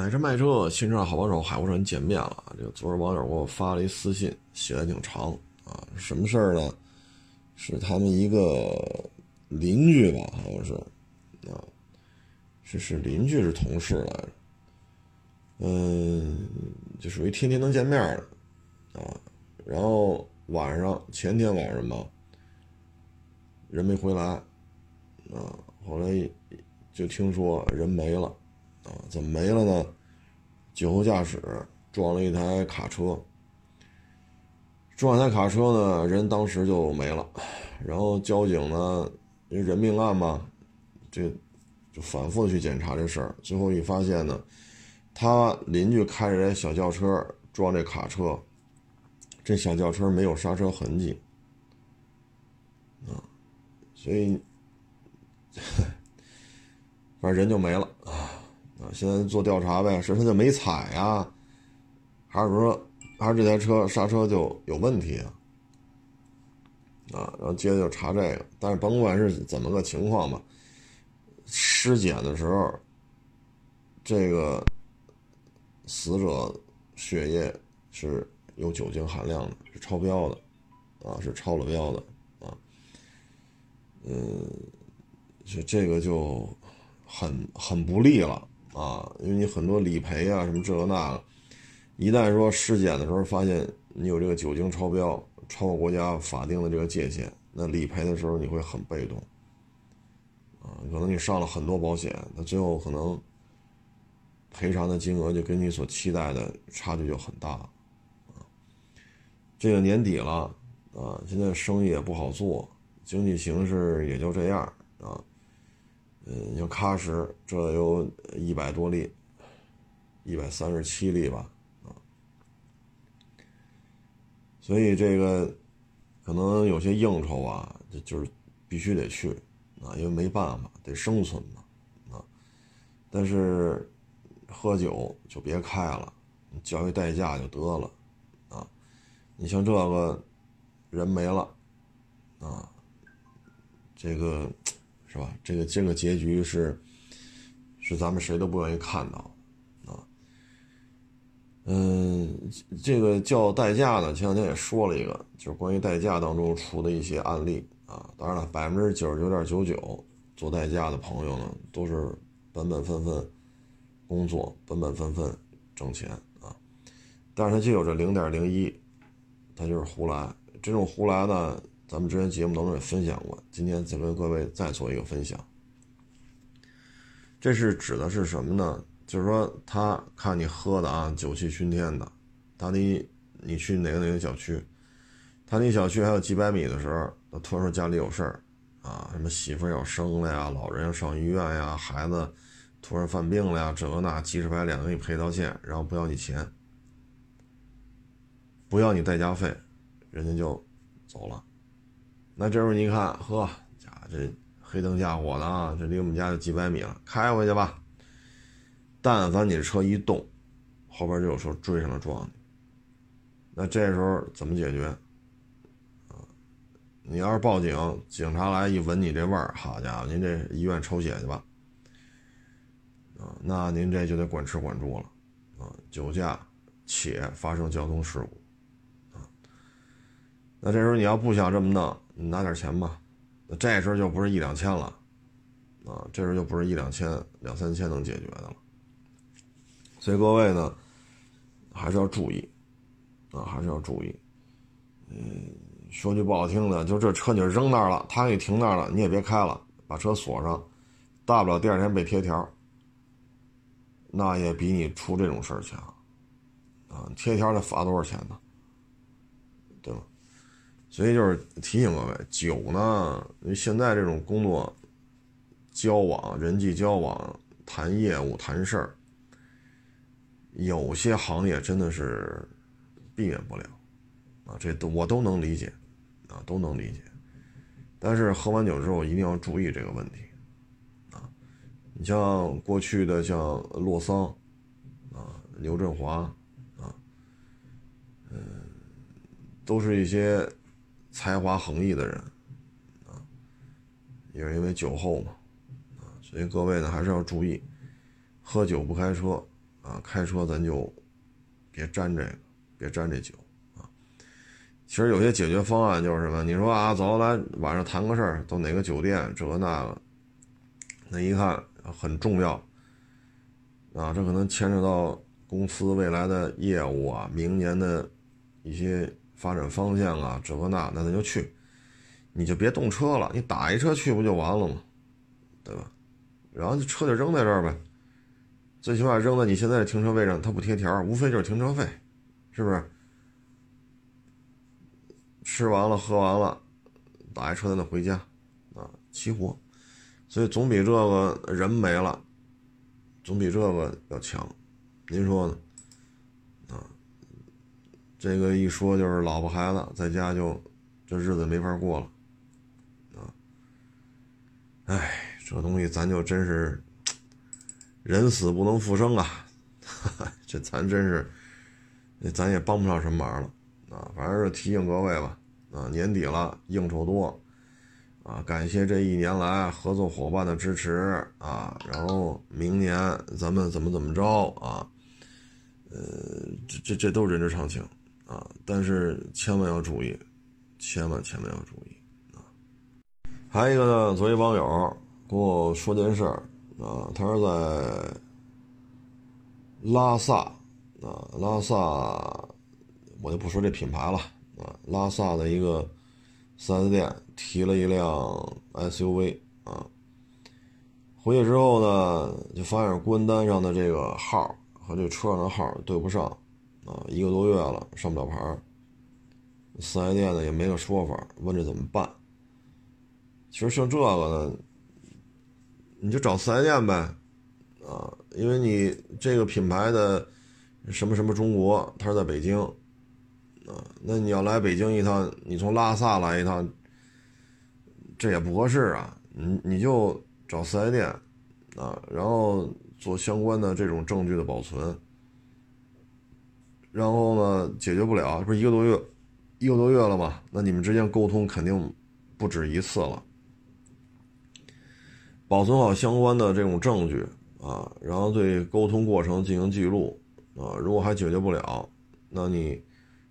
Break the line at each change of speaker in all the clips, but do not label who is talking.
买车卖车，新车好帮手，海沃车见面了。这个昨儿网友给我发了一私信，写的挺长啊。什么事儿呢？是他们一个邻居吧，好像是啊，是是邻居是同事来着。嗯，就属于天天能见面的啊。然后晚上前天晚上吧，人没回来啊，后来就听说人没了。啊，怎么没了呢？酒后驾驶撞了一台卡车，撞一台卡车呢，人当时就没了。然后交警呢，因为人命案嘛，这就反复的去检查这事儿。最后一发现呢，他邻居开着台小轿车撞这卡车，这小轿车没有刹车痕迹啊，所以 反正人就没了啊。啊，现在做调查呗，是他就没踩呀，还是说还是这台车刹车就有问题啊？啊，然后接着就查这个，但是甭管是怎么个情况吧，尸检的时候，这个死者血液是有酒精含量的，是超标的，啊，是超了标的，啊，嗯，就这个就很很不利了。啊，因为你很多理赔啊，什么这个那个，一旦说尸检的时候发现你有这个酒精超标，超过国家法定的这个界限，那理赔的时候你会很被动。啊，可能你上了很多保险，那最后可能赔偿的金额就跟你所期待的差距就很大。啊，这个年底了，啊，现在生意也不好做，经济形势也就这样啊。嗯，像喀什这有一百多例，一百三十七例吧，啊，所以这个可能有些应酬啊，就就是必须得去啊，因为没办法，得生存嘛，啊，但是喝酒就别开了，交一代驾就得了，啊，你像这个人没了，啊，这个。是吧？这个这个结局是，是咱们谁都不愿意看到，啊，嗯，这个叫代驾呢，前两天也说了一个，就是关于代驾当中出的一些案例啊。当然了，百分之九十九点九九做代驾的朋友呢，都是本本分分工作，本本分分挣钱啊。但是他就有这零点零一，他就是胡来。这种胡来呢？咱们之前节目当中也分享过，今天再跟各位再做一个分享。这是指的是什么呢？就是说他看你喝的啊，酒气熏天的，他离你去哪个哪个小区，他离小区还有几百米的时候，他突然说家里有事儿啊，什么媳妇要生了呀，老人要上医院呀，孩子突然犯病了呀，这个那几十百两给你赔道歉，然后不要你钱，不要你代驾费，人家就走了。那这时候你看，呵，家这黑灯瞎火的啊，这离我们家就几百米了，开回去吧。但凡你车一动，后边就有车追上来撞你。那这时候怎么解决？啊，你要是报警，警察来一闻你这味儿，好家伙，您这医院抽血去吧。啊，那您这就得管吃管住了。啊，酒驾且发生交通事故。啊，那这时候你要不想这么弄。你拿点钱吧，那这时候就不是一两千了，啊，这时候就不是一两千、两三千能解决的了。所以各位呢，还是要注意，啊，还是要注意。嗯，说句不好听的，就这车你扔那儿了，他给你停那儿了，你也别开了，把车锁上，大不了第二天被贴条，那也比你出这种事儿强，啊，贴条得罚多少钱呢？对吧？所以就是提醒各位，酒呢，现在这种工作、交往、人际交往、谈业务、谈事儿，有些行业真的是避免不了啊，这都我都能理解啊，都能理解。但是喝完酒之后一定要注意这个问题啊。你像过去的像洛桑啊、刘振华啊，嗯，都是一些。才华横溢的人，啊，也是因为酒后嘛，啊，所以各位呢还是要注意，喝酒不开车，啊，开车咱就别沾这个，别沾这酒啊。其实有些解决方案就是什么？你说啊，走来晚上谈个事儿，到哪个酒店，这个那个，那一看很重要啊，这可能牵扯到公司未来的业务啊，明年的一些发展方向啊，这个那，那咱就去。你就别动车了，你打一车去不就完了吗？对吧？然后车就扔在这儿呗，最起码扔在你现在的停车位上，它不贴条，无非就是停车费，是不是？吃完了喝完了，打一车在那回家，啊，齐活，所以总比这个人没了，总比这个要强，您说呢？这个一说就是老婆孩子在家就这日子没法过了啊。哎，这东西咱就真是人死不能复生啊！这咱真是，咱也帮不上什么忙了啊。反正是提醒各位吧，啊，年底了，应酬多啊，感谢这一年来合作伙伴的支持啊。然后明年咱们怎么怎么着啊？呃，这这这都人之常情啊，但是千万要注意，千万千万要注意啊。还有一个呢，作为网友跟我说件事啊，他是在拉萨啊，拉萨我就不说这品牌了啊，拉萨的一个四 S 店提了一辆 SUV 啊，回去之后呢，就发现官单上的这个号和这车上的号对不上啊，一个多月了上不了牌，四 S 店呢也没个说法，问这怎么办？其实像这个呢，你就找四 S 店呗，啊，因为你这个品牌的什么什么中国，它是在北京，啊，那你要来北京一趟，你从拉萨来一趟，这也不合适啊，你你就找四 S 店，啊，然后做相关的这种证据的保存，然后呢，解决不了，不是一个多月，一个多月了嘛，那你们之间沟通肯定不止一次了。保存好相关的这种证据啊，然后对沟通过程进行记录啊。如果还解决不了，那你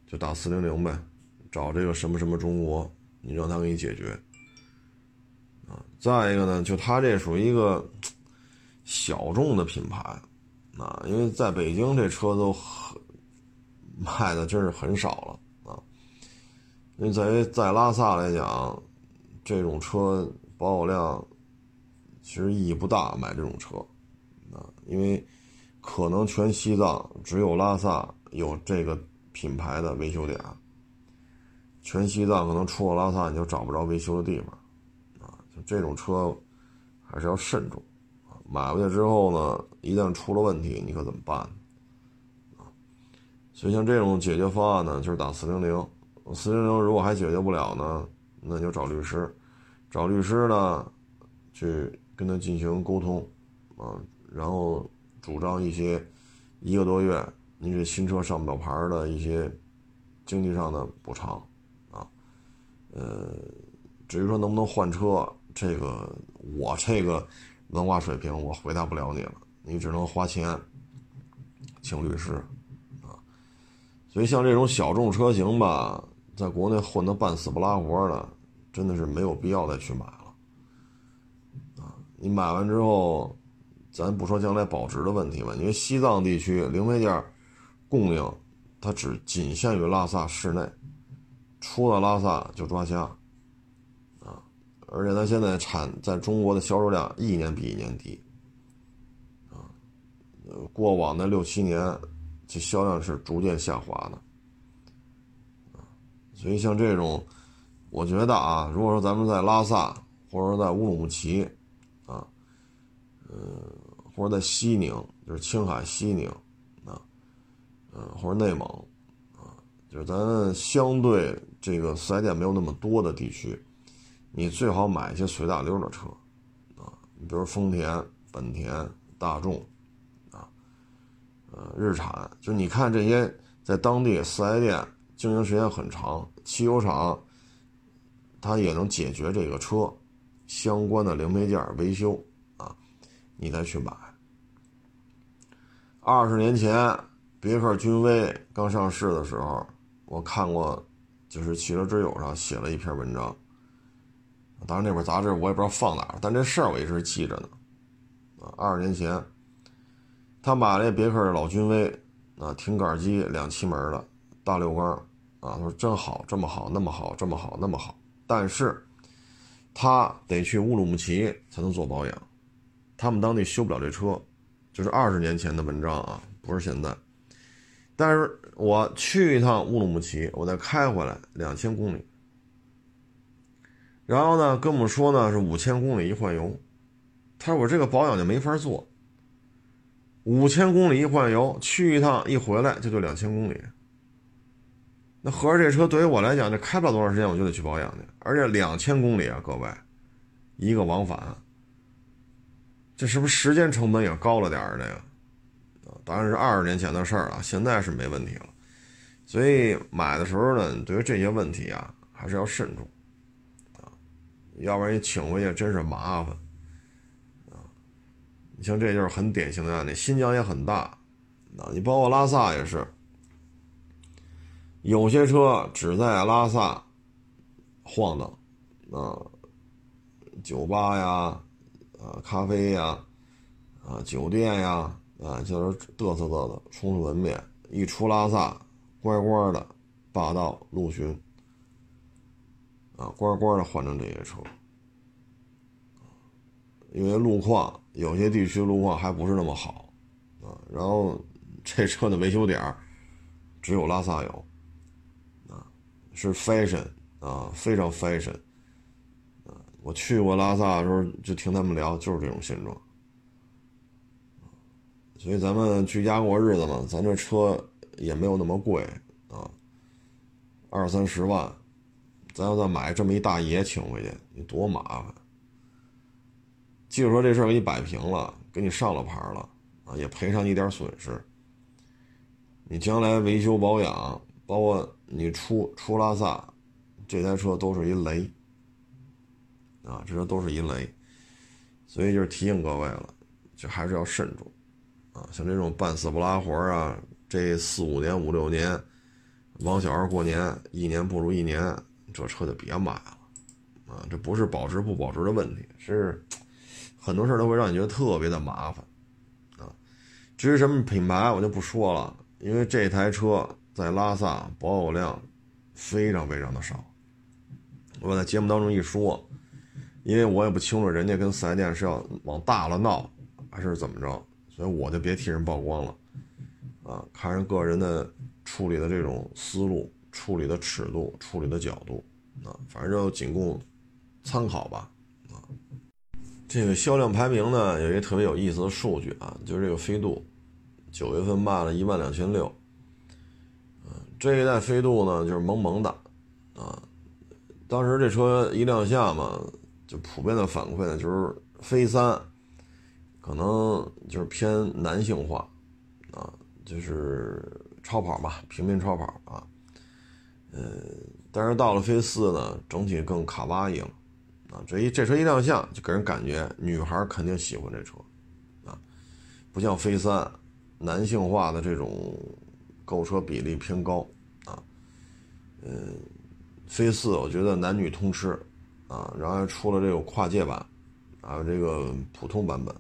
就打四零零呗，找这个什么什么中国，你让他给你解决啊。再一个呢，就他这属于一个小众的品牌啊，因为在北京这车都很卖的真是很少了啊。因为在在拉萨来讲，这种车保有量。其实意义不大，买这种车，啊，因为可能全西藏只有拉萨有这个品牌的维修点，全西藏可能出了拉萨你就找不着维修的地方，啊，就这种车还是要慎重，买回去之后呢，一旦出了问题，你可怎么办？所以像这种解决方案呢，就是打四零零，四零零如果还解决不了呢，那就找律师，找律师呢，去。跟他进行沟通，啊，然后主张一些一个多月你这新车上不了牌的一些经济上的补偿，啊，呃，至于说能不能换车，这个我这个文化水平我回答不了你了，你只能花钱请律师，所以像这种小众车型吧，在国内混得半死不拉活的，真的是没有必要再去买了。啊。你买完之后，咱不说将来保值的问题吧，因为西藏地区零配件供应，它只仅限于拉萨市内，出了拉萨就抓瞎，啊，而且它现在产在中国的销售量一年比一年低，啊，过往的六七年，其销量是逐渐下滑的，啊，所以像这种，我觉得啊，如果说咱们在拉萨或者说在乌鲁木齐。啊，嗯，或者在西宁，就是青海西宁，啊，嗯，或者内蒙，啊，就是咱相对这个四 S 店没有那么多的地区，你最好买一些随大溜的车，啊，你比如丰田、本田、大众，日产，就你看这些在当地四 S 店经营时间很长，汽油厂，它也能解决这个车。相关的零配件维修啊，你再去买。二十年前别克君威刚上市的时候，我看过，就是汽车之友上写了一篇文章。当然那本杂志我也不知道放哪了，但这事儿我一直记着呢。啊，二十年前，他买了别克的老君威，啊，挺杆机两气门的大六缸，啊，他说真好，这么好，那么好，这么好，那么好。但是，他得去乌鲁木齐才能做保养，他们当地修不了这车，就是二十年前的文章啊，不是现在。但是我去一趟乌鲁木齐，我再开回来两千公里，然后呢，跟我们说呢是五千公里一换油。他说：“我这个保养就没法做。五千公里一换油，去一趟一回来就就两千公里。那合着这车对于我来讲，这开不了多长时间，我就得去保养去。而且两千公里啊，各位，一个往返，这是不是时间成本也高了点儿？这个，当然是二十年前的事儿了，现在是没问题了。所以买的时候呢，对于这些问题啊，还是要慎重啊，要不然你请回去真是麻烦。”像这就是很典型的案例，新疆也很大，啊，你包括拉萨也是，有些车只在拉萨晃荡，啊，酒吧呀，啊，咖啡呀，啊，酒店呀，啊，就是嘚瑟嘚瑟，充充门面，一出拉萨，乖乖的霸道陆巡，啊，乖乖的换成这些车，因为路况。有些地区路况还不是那么好，啊，然后 这车的维修点只有拉萨有，啊，是 fashion 啊，非常 fashion，啊，我去过拉萨的时候就听他们聊，就是这种现状，所以咱们居家过日子嘛，咱这车也没有那么贵啊，二三十万，咱要再买这么一大爷请回去，你多麻烦。即使说这事儿给你摆平了，给你上了牌了啊，也赔偿你点损失。你将来维修保养，包括你出出拉萨，这台车都是一雷啊，这车都是一雷。所以就是提醒各位了，就还是要慎重啊。像这种半死不拉活啊，这四五年、五六年，王小二过年，一年不如一年，这车就别买了啊。这不是保值不保值的问题，是。很多事儿都会让你觉得特别的麻烦，啊，至于什么品牌我就不说了，因为这台车在拉萨保有量非常非常的少。我在节目当中一说，因为我也不清楚人家跟四 S 店是要往大了闹，还是怎么着，所以我就别替人曝光了，啊，看人个人的处理的这种思路、处理的尺度、处理的角度，啊，反正就仅供参考吧。这个销量排名呢，有一个特别有意思的数据啊，就是这个飞度，九月份卖了一万两千六，嗯，这一代飞度呢就是萌萌的，啊，当时这车一亮相嘛，就普遍的反馈呢就是飞三，可能就是偏男性化，啊，就是超跑嘛，平民超跑啊，嗯，但是到了飞四呢，整体更卡哇伊了。啊，这一这车一亮相，就给人感觉女孩肯定喜欢这车，啊，不像飞三，男性化的这种购车比例偏高，啊，嗯，飞四我觉得男女通吃，啊，然后出了这个跨界版，还有这个普通版本，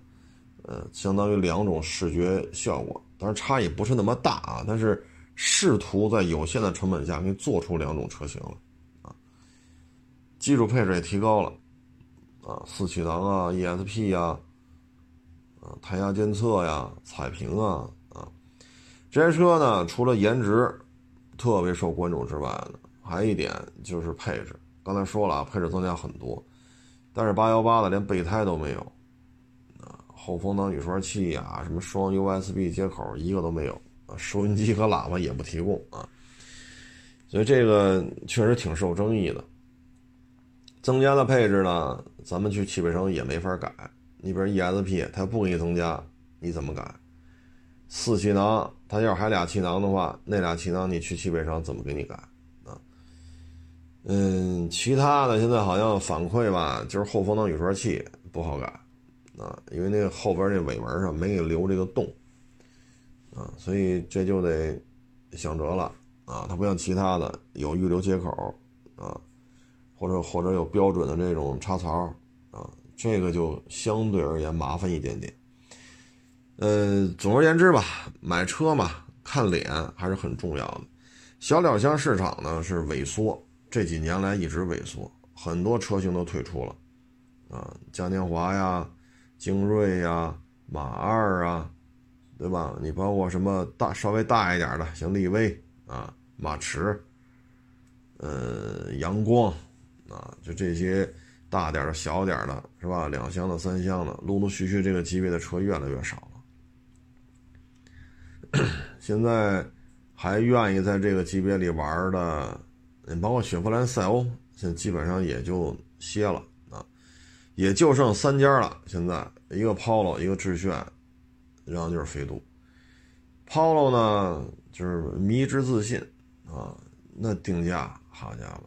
呃，相当于两种视觉效果，当然差异不是那么大啊，但是试图在有限的成本下给你做出两种车型了。基础配置也提高了，啊，四气囊啊，ESP 呀，啊，胎压监测呀，彩屏啊，啊，这些车呢，除了颜值特别受关注之外呢，还有一点就是配置。刚才说了啊，配置增加很多，但是八幺八的连备胎都没有，啊，后风挡雨刷器呀，什么双 USB 接口一个都没有，啊，收音机和喇叭也不提供啊，所以这个确实挺受争议的。增加的配置呢，咱们去汽配城也没法改。你比如 ESP，它不给你增加，你怎么改？四气囊，它要是还俩气囊的话，那俩气囊你去汽配城怎么给你改啊？嗯，其他的现在好像反馈吧，就是后风挡雨刷器不好改啊，因为那个后边那尾门上没给留这个洞啊，所以这就得想辙了啊，它不像其他的有预留接口啊，或者或者有标准的这种插槽啊，这个就相对而言麻烦一点点。呃，总而言之吧，买车嘛，看脸还是很重要的。小两厢市场呢是萎缩，这几年来一直萎缩，很多车型都退出了，啊，嘉年华呀、精锐呀、马二啊，对吧？你包括什么大稍微大一点的，像力威啊、马驰，呃，阳光啊，就这些大点的、小点的，是吧？两厢的、三厢的，陆陆续续这个级别的车越来越少了。现在。还愿意在这个级别里玩的，你包括雪佛兰赛欧，现在基本上也就歇了啊，也就剩三家了。现在一个 Polo，一个致炫，然后就是飞度。Polo 呢，就是迷之自信啊，那定价，好家伙，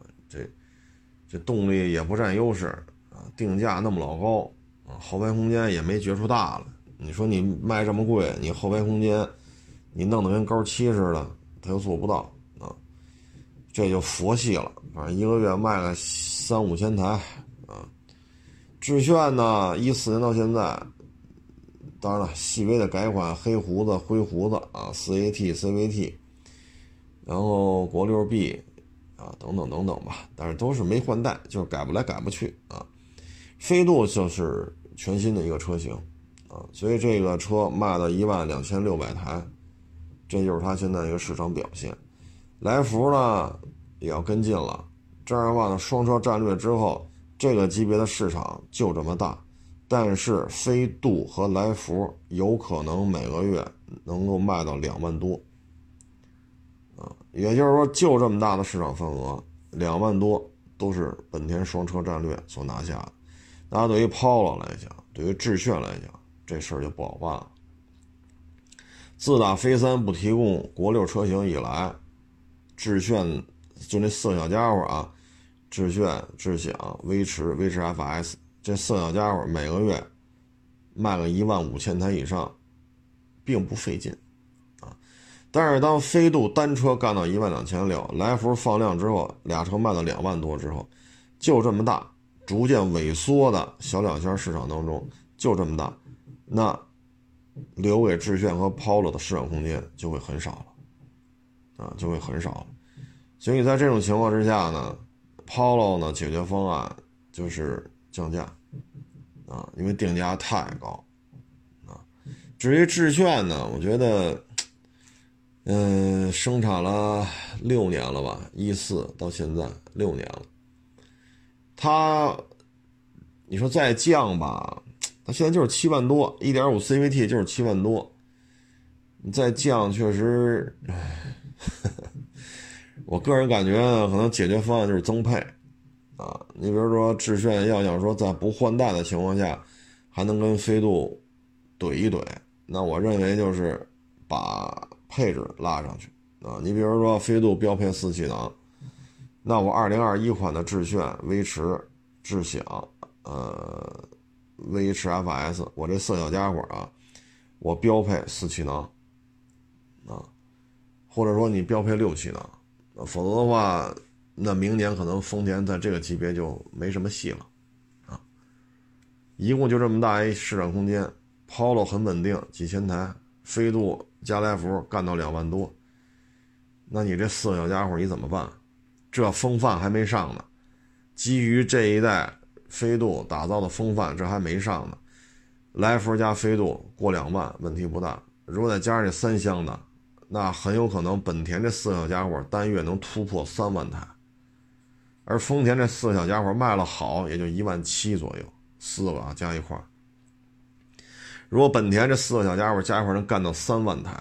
这动力也不占优势啊，定价那么老高啊，后排空间也没觉出大了。你说你卖这么贵，你后排空间你弄得跟高七似的。他又做不到啊，这就佛系了。反正一个月卖个三五千台啊。致炫呢，一四年到现在，当然了，细微的改款，黑胡子、灰胡子啊，四 AT、CVT，然后国六 B 啊，等等等等吧。但是都是没换代，就是改不来改不去啊。飞度就是全新的一个车型啊，所以这个车卖到一万两千六百台。这就是它现在一个市场表现，来福呢也要跟进了。这样的话呢，双车战略之后，这个级别的市场就这么大，但是飞度和来福有可能每个月能够卖到两万多，也就是说就这么大的市场份额，两万多都是本田双车战略所拿下的。那对于 Polo 来讲，对于致炫来讲，这事儿就不好办了。自打飞三不提供国六车型以来，致炫就那四个小家伙啊，致炫、致享、威驰、威驰 FS 这四个小家伙每个月卖个一万五千台以上，并不费劲。但是当飞度单车干到一万两千六，来福放量之后，俩车卖到两万多之后，就这么大，逐渐萎缩的小两厢市场当中就这么大，那。留给致炫和 Polo 的市场空间就会很少了，啊，就会很少了。所以在这种情况之下呢，Polo 呢解决方案就是降价，啊，因为定价太高，啊。至于致炫呢，我觉得，嗯，生产了六年了吧，一四到现在六年了，它，你说再降吧。它现在就是七万多，一点五 CVT 就是七万多，你再降确实，我个人感觉，可能解决方案就是增配，啊，你比如说致炫要想说在不换代的情况下，还能跟飞度怼一怼，那我认为就是把配置拉上去，啊，你比如说飞度标配四气囊，那我二零二一款的致炫、威驰、智享，呃。威驰 FS，我这四小家伙啊，我标配四气囊啊，或者说你标配六气囊，否则的话，那明年可能丰田在这个级别就没什么戏了啊。一共就这么大一市场空间，Polo 很稳定，几千台，飞度加来福干到两万多，那你这四个小家伙你怎么办？这风范还没上呢，基于这一代。飞度打造的风范，这还没上呢。来福加飞度过两万，问题不大。如果再加上这三厢的，那很有可能本田这四个小家伙单月能突破三万台，而丰田这四个小家伙卖了好也就一万七左右，四个加一块如果本田这四个小家伙加一块能干到三万台，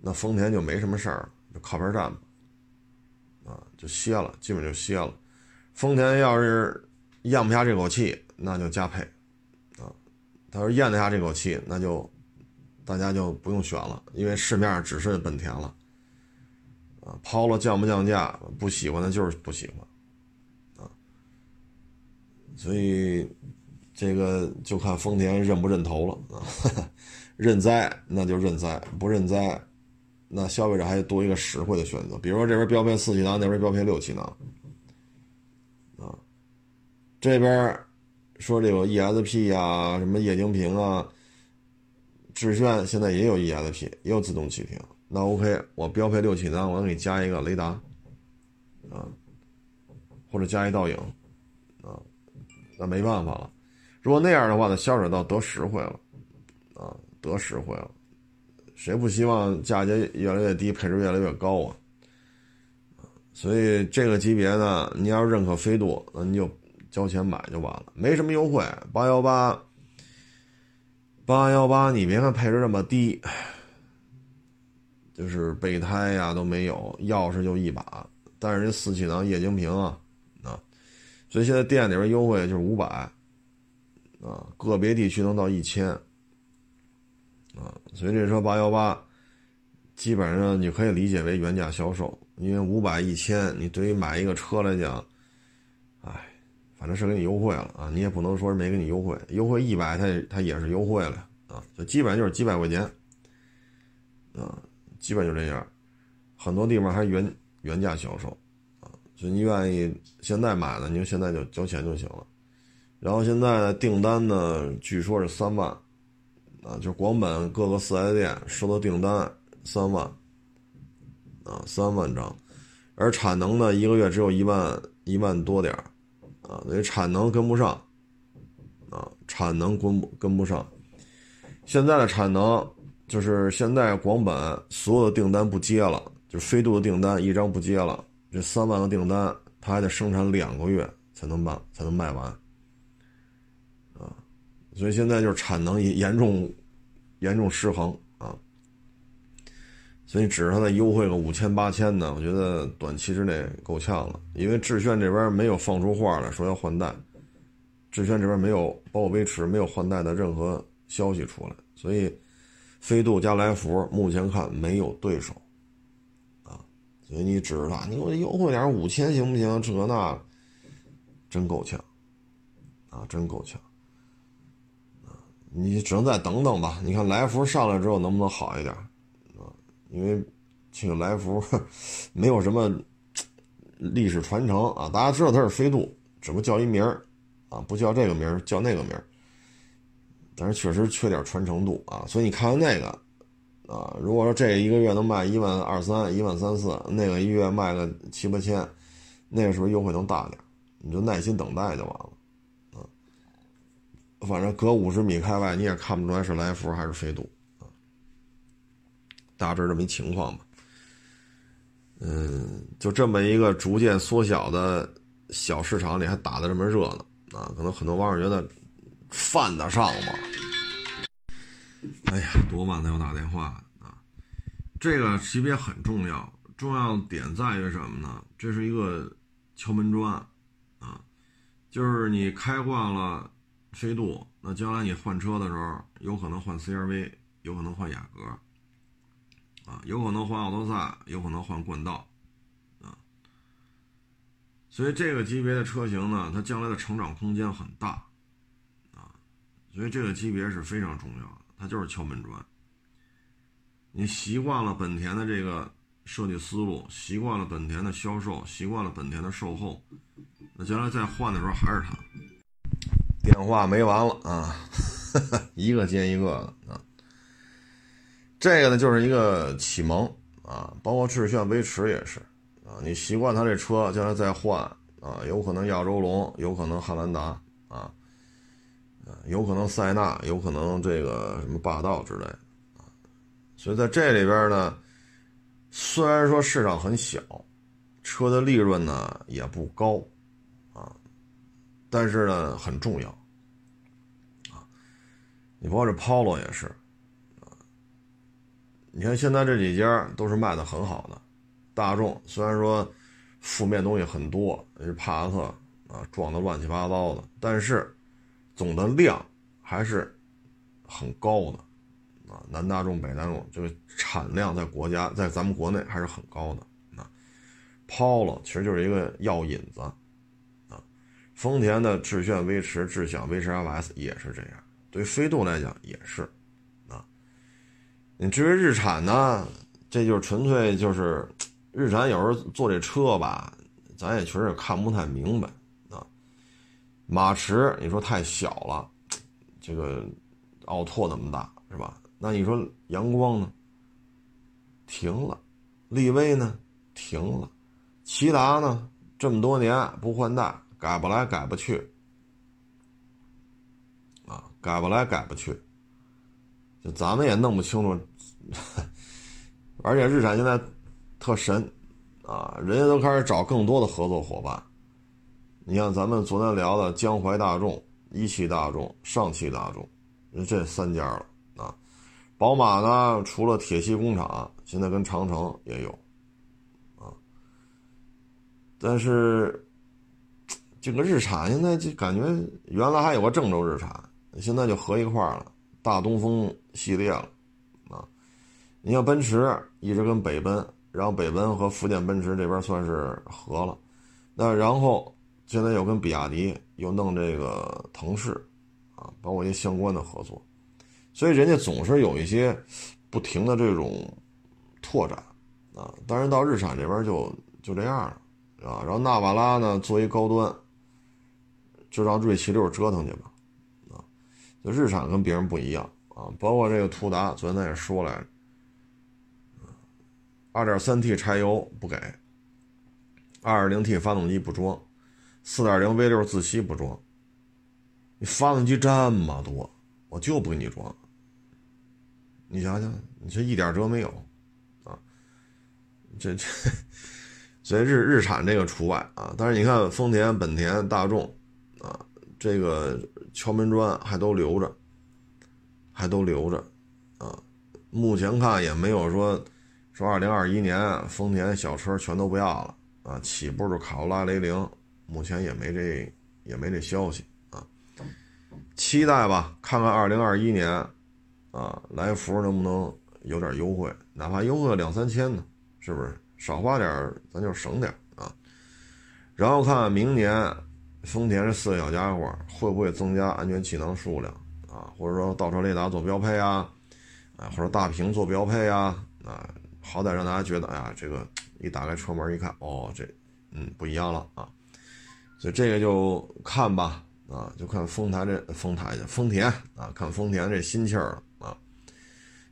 那丰田就没什么事儿，就靠边站吧，啊，就歇了，基本就歇了。丰田要是。咽不下这口气，那就加配，啊，他说咽得下这口气，那就大家就不用选了，因为市面上只剩本田了，啊，抛了降不降价，不喜欢的就是不喜欢，啊，所以这个就看丰田认不认头了啊，认栽那就认栽，不认栽，那消费者还多一个实惠的选择。比如说这边标配四气囊，那边标配六气囊，啊，这边说这个 ESP 啊，什么液晶屏啊，致炫现在也有 ESP，也有自动启停。那 OK，我标配六气囊，我能给你加一个雷达，啊，或者加一倒影，啊，那没办法了。如果那样的话呢，消费者倒得实惠了，啊，得实惠了。谁不希望价格越来越低，配置越来越高啊？所以这个级别呢，你要是认可飞度，那你就交钱买就完了，没什么优惠。八幺八，八幺八，你别看配置这么低。就是备胎呀都没有，钥匙就一把，但是这四气囊液晶屏啊，啊，所以现在店里边优惠就是五百，啊，个别地区能到一千，啊，所以这车八幺八，基本上你可以理解为原价销售，因为五百一千，你对于买一个车来讲，哎，反正是给你优惠了啊，你也不能说是没给你优惠，优惠一百，它它也是优惠了啊，就基本上就是几百块钱，啊。基本就这样，很多地方还原原价销售，啊，所以你愿意现在买的，你就现在就交钱就行了。然后现在订单呢，据说是三万，啊，就广本各个四 S 店收到订单三万，啊，三万张，而产能呢，一个月只有一万一万多点啊，所以产能跟不上，啊，产能跟不跟不上，现在的产能。就是现在广本所有的订单不接了，就飞度的订单一张不接了，这三万个订单他还得生产两个月才能办才能卖完，所以现在就是产能严重严重失衡啊，所以指着他再优惠个五千八千的，我觉得短期之内够呛了，因为致炫这边没有放出话来说要换代，致炫这边没有包括威驰没有换代的任何消息出来，所以。飞度加来福，目前看没有对手，啊，所以你指着他，你给我优惠点五千行不行？这那，真够呛，啊，真够呛，你只能再等等吧。你看来福上来之后能不能好一点？啊，因为这个来福 没有什么历史传承啊，大家知道它是飞度，只不过叫一名儿，啊，不叫这个名儿，叫那个名儿。但是确实缺点传承度啊，所以你看看那个，啊，如果说这一个月能卖一万二三、一万三四，那个一月卖个七八千，那个时候优惠能大点？你就耐心等待就完了，反正隔五十米开外你也看不出来是来福还是飞度，啊，大致这么一情况吧。嗯，就这么一个逐渐缩小的小市场里还打得这么热闹啊，可能很多网友觉得。犯得上吗？哎呀，多晚才要打电话啊！这个级别很重要，重要点在于什么呢？这是一个敲门砖啊，就是你开惯了飞度，那将来你换车的时候，有可能换 CRV，有可能换雅阁，啊，有可能换奥德赛，有可能换冠道，啊，所以这个级别的车型呢，它将来的成长空间很大。啊所以这个级别是非常重要的，它就是敲门砖。你习惯了本田的这个设计思路，习惯了本田的销售，习惯了本田的售后，那将来再换的时候还是它。电话没完了啊，一个接一个的啊。这个呢就是一个启蒙啊，包括致炫、威驰也是啊。你习惯他这车，将来再换啊，有可能亚洲龙，有可能汉兰达啊。有可能塞纳，有可能这个什么霸道之类的啊，所以在这里边呢，虽然说市场很小，车的利润呢也不高，但是呢很重要啊。你包括这 Polo 也是啊，你看现在这几家都是卖的很好的，大众虽然说负面东西很多，是帕萨特啊撞的乱七八糟的，但是。总的量还是很高的啊，南大众、北大众这个产量在国家在咱们国内还是很高的啊。Polo 其实就是一个药引子，丰田的致炫、威驰、智享、威驰 LS 也是这样，对飞度来讲也是啊。你至于日产呢，这就是纯粹就是日产有时候做这车吧，咱也确实也看不太明白啊。马驰你说太小了，这个奥拓那么大是吧？那你说阳光呢？停了，力威呢？停了，骐达呢？这么多年不换代，改不来改不去，啊，改不来改不去，就咱们也弄不清楚。而且日产现在特神，啊，人家都开始找更多的合作伙伴。你像咱们昨天聊的江淮大众、一汽大众、上汽大众，这三家了啊。宝马呢，除了铁西工厂，现在跟长城也有，啊。但是这个日产现在就感觉原来还有个郑州日产，现在就合一块了，大东风系列了，啊。你像奔驰一直跟北奔，然后北奔和福建奔驰这边算是合了，那然后现在又跟比亚迪又弄这个腾势，啊，包括一些相关的合作。所以人家总是有一些不停的这种拓展啊，当然到日产这边就就这样了啊。然后纳瓦拉呢作为高端，就让瑞奇六折腾去吧啊。就日产跟别人不一样啊，包括这个途达，昨天咱也说来着，二点三 T 柴油不给，二点零 T 发动机不装，四点零 V 六自吸不装，你发动机这么多。我就不给你装，你想想，你这一点辙没有，啊，这这，所以日日产这个除外啊。但是你看丰田、本田、大众，这个敲门砖还都留着，还都留着，啊，目前看也没有说说二零二一年丰田小车全都不要了啊，起步的卡罗拉、雷凌，目前也没这也没这消息啊。期待吧，看看二零二一年，啊，来福能不能有点优惠，哪怕优惠两三千呢，是不是？少花点咱就省点啊。然后看明年，丰田这四个小家伙会不会增加安全气囊数量啊？或者说倒车雷达做标配啊？啊，或者大屏做标配啊？啊，好歹让大家觉得，哎呀，这个一打开车门一看，哦，这，嗯，不一样了啊。所以这个就看吧。啊，就看丰台这丰台的丰田啊，看丰田这心气儿了啊。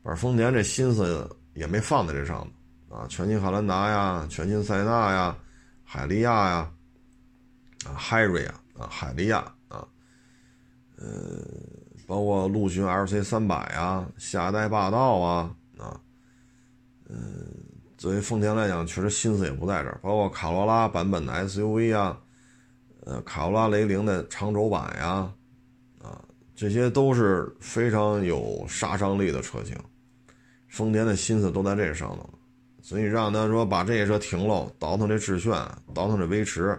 反正丰田这心思也没放在这上头啊，全新汉兰达呀，全新塞纳呀，海利亚呀，啊，海瑞啊，啊，海利亚啊，呃，包括陆巡 LC 三百啊，下一代霸道啊，啊，嗯，作为丰田来讲，确实心思也不在这儿，包括卡罗拉版本的 SUV 啊。呃，卡罗拉、雷凌的长轴版呀，啊，这些都是非常有杀伤力的车型。丰田的心思都在这上头，所以让他说把这些车停了，倒腾这致炫，倒腾这威驰，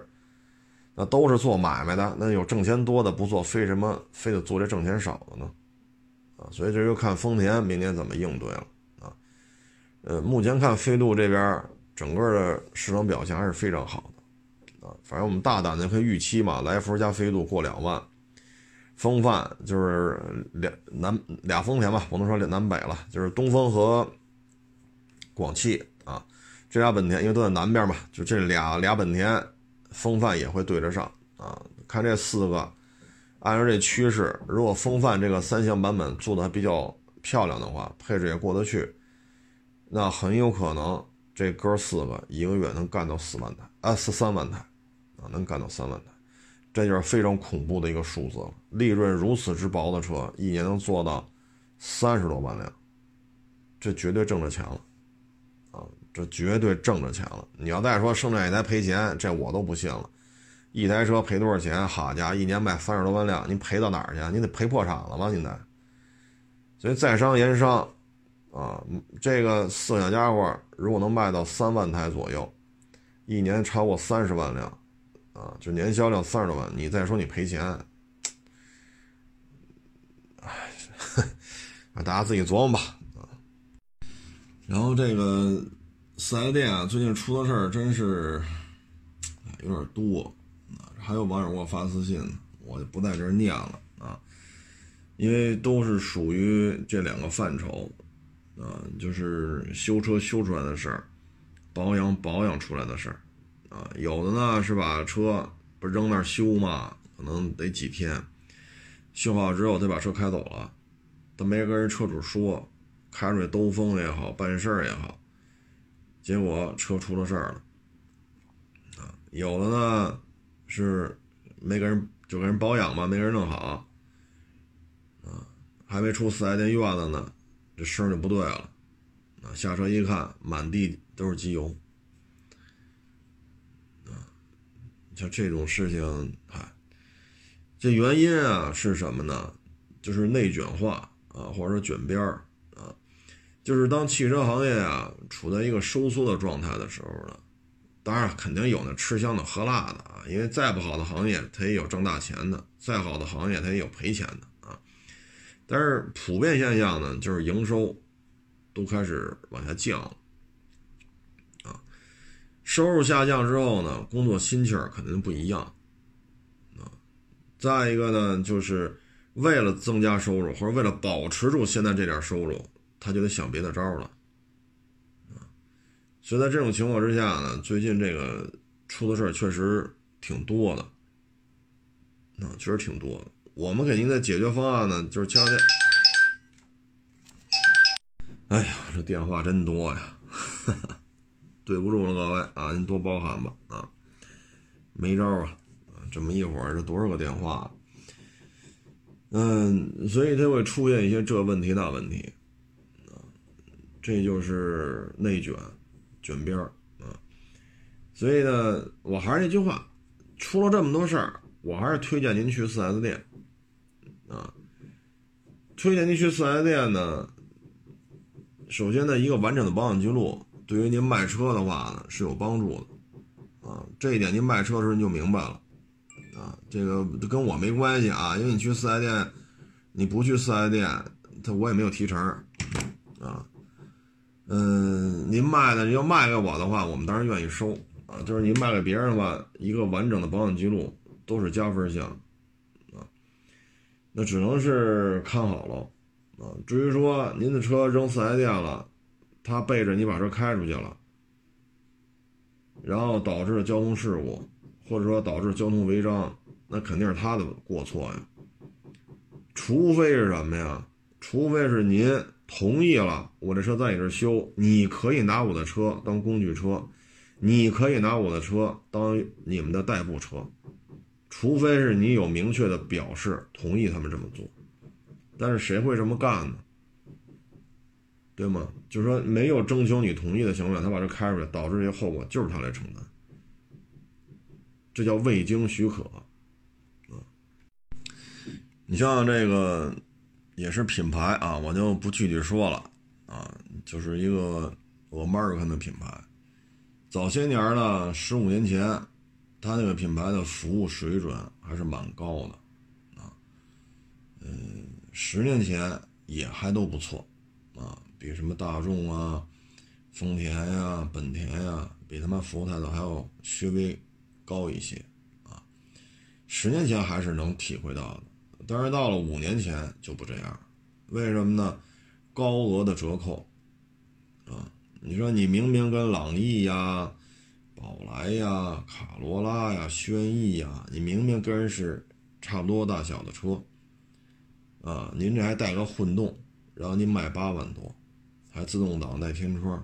那都是做买卖的。那有挣钱多的不做，非什么非得做这挣钱少的呢？啊，所以这就看丰田明年怎么应对了啊。呃，目前看飞度这边整个的市场表现还是非常好的。啊，反正我们大胆的可以预期嘛，来福加飞度过两万，风范就是两南俩丰田吧，不能说南北了，就是东风和广汽啊，这俩本田因为都在南边嘛，就这俩俩本田，风范也会对得上啊。看这四个，按照这趋势，如果风范这个三厢版本做的还比较漂亮的话，配置也过得去，那很有可能这哥四个一个月能干到四万台啊，四三万台。啊，能干到三万台，这就是非常恐怖的一个数字了。利润如此之薄的车，一年能做到三十多万辆，这绝对挣着钱了，这绝对挣着钱了。你要再说生产一台赔钱，这我都不信了。一台车赔多少钱？好家伙，一年卖三十多万辆，你赔到哪儿去？你得赔破产了吧？现在，所以在商言商，啊，这个四小家伙如果能卖到三万台左右，一年超过三十万辆。啊，就年销量三十多万，你再说你赔钱，哎，大家自己琢磨吧。然后这个四 S 店啊，最近出的事儿真是有点多。还有网友给我发私信，我就不在这儿念了啊，因为都是属于这两个范畴啊，就是修车修出来的事儿，保养保养出来的事儿，啊，有的呢是把车不扔那儿修嘛，可能得几天，修好之后得把车开走了，他没跟人车主说，开出去兜风也好，办事儿也好，结果车出了事儿了，啊，有的呢是没给人就给人保养嘛，没给人弄好，啊，还没出四 S 店院子呢。这声就不对了，啊，下车一看，满地都是机油，啊，像这种事情，嗨，这原因啊是什么呢？就是内卷化啊，或者说卷边儿，就是当汽车行业啊处在一个收缩的状态的时候呢，当然肯定有那吃香的喝辣的啊，因为再不好的行业，它也有挣大钱的；再好的行业，它也有赔钱的啊。但是普遍现象呢，就是营收都开始往下降了，啊，收入下降之后呢，工作心气儿肯定不一样，啊，再一个呢，就是为了增加收入或者为了保持住现在这点收入，他就得想别的招了，啊，所以在这种情况之下呢，最近这个出的事儿确实挺多的，啊，确实挺多的。我们给您的解决方案呢，就是敲电。哎呀，这电话真多呀，对不住了各位啊，您多包涵吧啊，没招啊，这么一会儿这多少个电话？嗯，所以它会出现一些这问题那问题，这就是内卷，卷边儿啊。所以呢，我还是那句话，出了这么多事儿，我还是推荐您去 4S 店。啊，推荐您去四 S 店呢。首先呢，一个完整的保养记录，对于您卖车的话呢是有帮助的。啊，这一点您卖车的时候你就明白了。啊，这个跟我没关系啊，因为你去四 S 店，你不去四 S 店，他我也没有提成。啊，嗯，您卖的要卖给我的话，我们当然愿意收。啊，就是您卖给别人的话，一个完整的保养记录都是加分项啊。那只能是看好了，啊，至于说您的车扔四 S 店了，他背着你把车开出去了，然后导致交通事故，或者说导致交通违章，那肯定是他的过错呀。除非是什么呀？除非是您同意了，我这车在你这修，你可以拿我的车当工具车，你可以拿我的车当你们的代步车。除非是你有明确的表示同意他们这么做，但是谁会这么干呢？对吗？就是说没有征求你同意的情况下，他把这开出来，导致这些后果就是他来承担，这叫未经许可。啊，你像这个也是品牌啊，我就不具体说了啊，就是一个我 American 的品牌，早些年呢，十五年前。他那个品牌的服务水准还是蛮高的，啊，嗯，十年前也还都不错，啊，比什么大众啊、丰田呀、本田呀，比他们服务态度还要稍微高一些，啊，十年前还是能体会到的，但是到了五年前就不这样，为什么呢？高额的折扣，啊，你说你明明跟朗逸呀。宝来呀，卡罗拉呀，轩逸呀，你明明跟是差不多大小的车，啊，您这还带个混动，然后您卖八万多，还自动挡带天窗，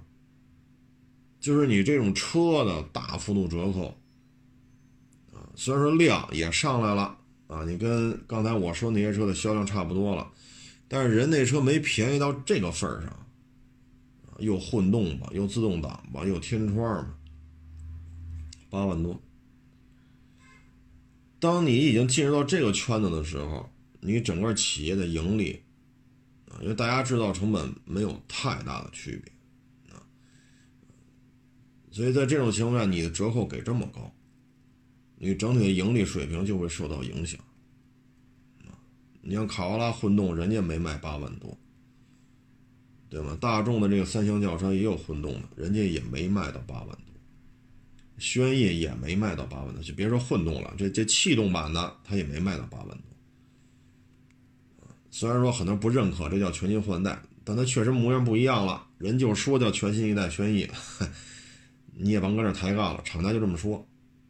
就是你这种车的大幅度折扣，啊，虽然说量也上来了，啊，你跟刚才我说那些车的销量差不多了，但是人那车没便宜到这个份儿上，又混动吧，又自动挡吧，又天窗嘛。八万多。当你已经进入到这个圈子的时候，你整个企业的盈利啊，因为大家制造成本没有太大的区别啊，所以在这种情况下，你的折扣给这么高，你整体的盈利水平就会受到影响。你像卡罗拉混动，人家没卖八万多，对吗？大众的这个三厢轿车也有混动的，人家也没卖到八万多。轩逸也没卖到八万多，就别说混动了，这这气动版的它也没卖到八万多。虽然说很多人不认可这叫全新换代，但它确实模样不一样了。人就说叫全新一代轩逸，你也甭跟这抬杠了，厂家就这么说，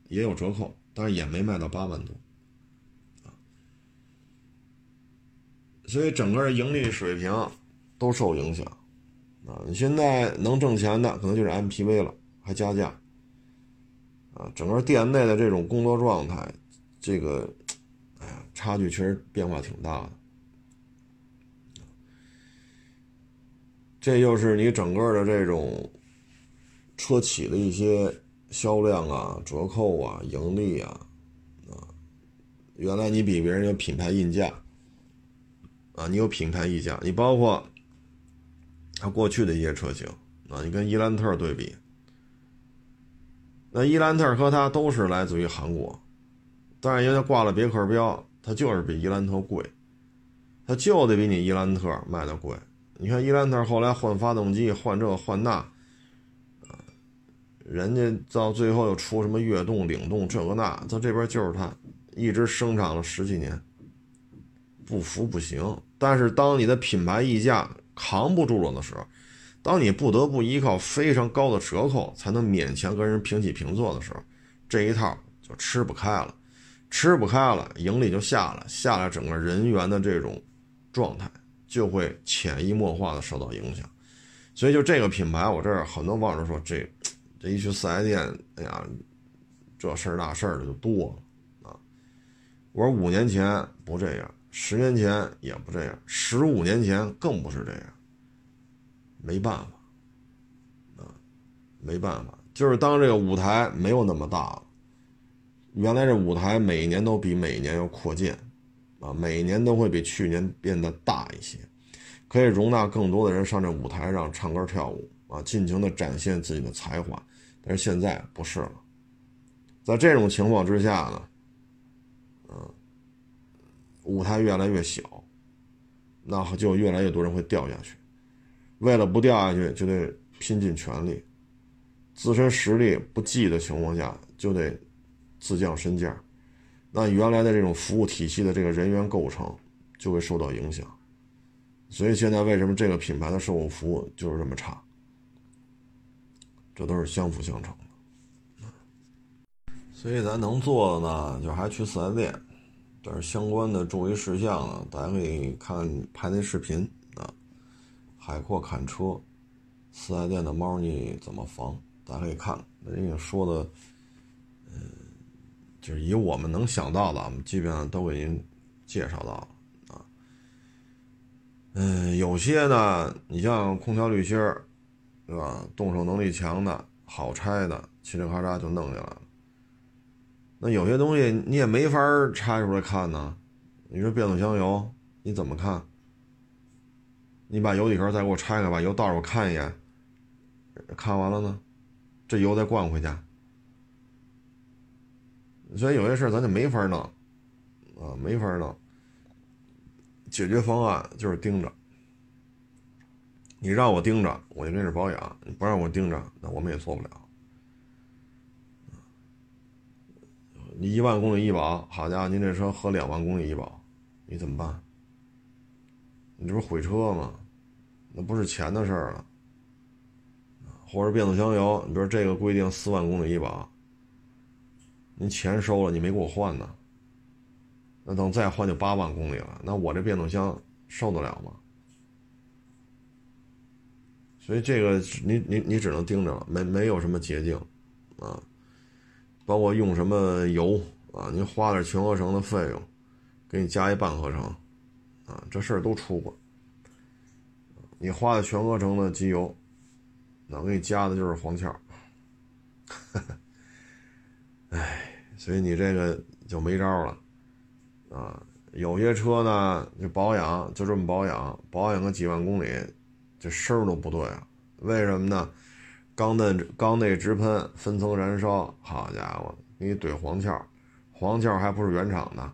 也有折扣，但是也没卖到八万多，所以整个盈利水平都受影响啊。你现在能挣钱的可能就是 MPV 了，还加价啊。整个店内的这种工作状态，这个，哎呀，差距确实变化挺大的。这就是你整个的这种车企的一些销量啊、折扣啊、盈利啊，啊，原来你比别人有品牌溢价，啊，你有品牌溢价，你包括它过去的一些车型啊，你跟伊兰特对比，那伊兰特和它都是来自于韩国，但是因为它挂了别克标，它就是比伊兰特贵，它就得比你伊兰特卖的贵。你看伊兰特后来换发动机，换这换那，人家到最后又出什么悦动、领动这个那，到这边就是它一直生产了十几年，不服不行。但是当你的品牌溢价扛不住了的时候，当你不得不依靠非常高的折扣才能勉强跟人平起平坐的时候，这一套就吃不开了，吃不开了，盈利就下来，下来整个人员的这种状态。就会潜移默化的受到影响，所以就这个品牌，我这儿很多网友说这这一去四 S 店，哎呀，这事儿那事儿的就多了啊。我说五年前不这样，十年前也不这样，十五年前更不是这样。没办法啊，没办法，就是当这个舞台没有那么大了，原来这舞台每年都比每年要扩建。啊，每年都会比去年变得大一些，可以容纳更多的人上这舞台上唱歌跳舞啊，尽情的展现自己的才华。但是现在不是了，在这种情况之下呢，嗯，舞台越来越小，那就越来越多人会掉下去。为了不掉下去，就得拼尽全力，自身实力不济的情况下，就得自降身价。那原来的这种服务体系的这个人员构成就会受到影响，所以现在为什么这个品牌的售后服务就是这么差？这都是相辅相成的。所以咱能做的呢，就还去四 S 店，但是相关的注意事项呢，大家可以看拍那视频啊。海阔看车，四 S 店的猫腻怎么防？大家可以看，人家说的。嗯就是以我们能想到的，我们基本上都给您介绍到了啊。嗯，有些呢，你像空调滤芯儿，对吧？动手能力强的、好拆的，嘁哩咔嚓就弄下来了。那有些东西你也没法拆出来看呢。你说变速箱油，你怎么看？你把油底壳再给我拆开，把油倒着我看一眼。看完了呢，这油再灌回去。所以有些事咱就没法弄，啊，没法弄。解决方案就是盯着。你让我盯着，我就跟着保养；你不让我盯着，那我们也做不了。你一万公里医保，好家伙，您这车合两万公里医保，你怎么办？你这不是毁车吗？那不是钱的事儿了。或者变速箱油，你比如这个规定四万公里医保。您钱收了，你没给我换呢，那等再换就八万公里了，那我这变速箱受得了吗？所以这个你你你只能盯着了，没没有什么捷径，啊，包括用什么油啊，您花点全合成的费用，给你加一半合成，啊，这事儿都出过，你花的全合成的机油，那我给你加的就是黄壳，哎。所以你这个就没招了，啊，有些车呢，就保养就这么保养，保养个几万公里，这声儿都不对啊。为什么呢？缸内缸内直喷，分层燃烧，好家伙，你怼黄壳，黄壳还不是原厂的，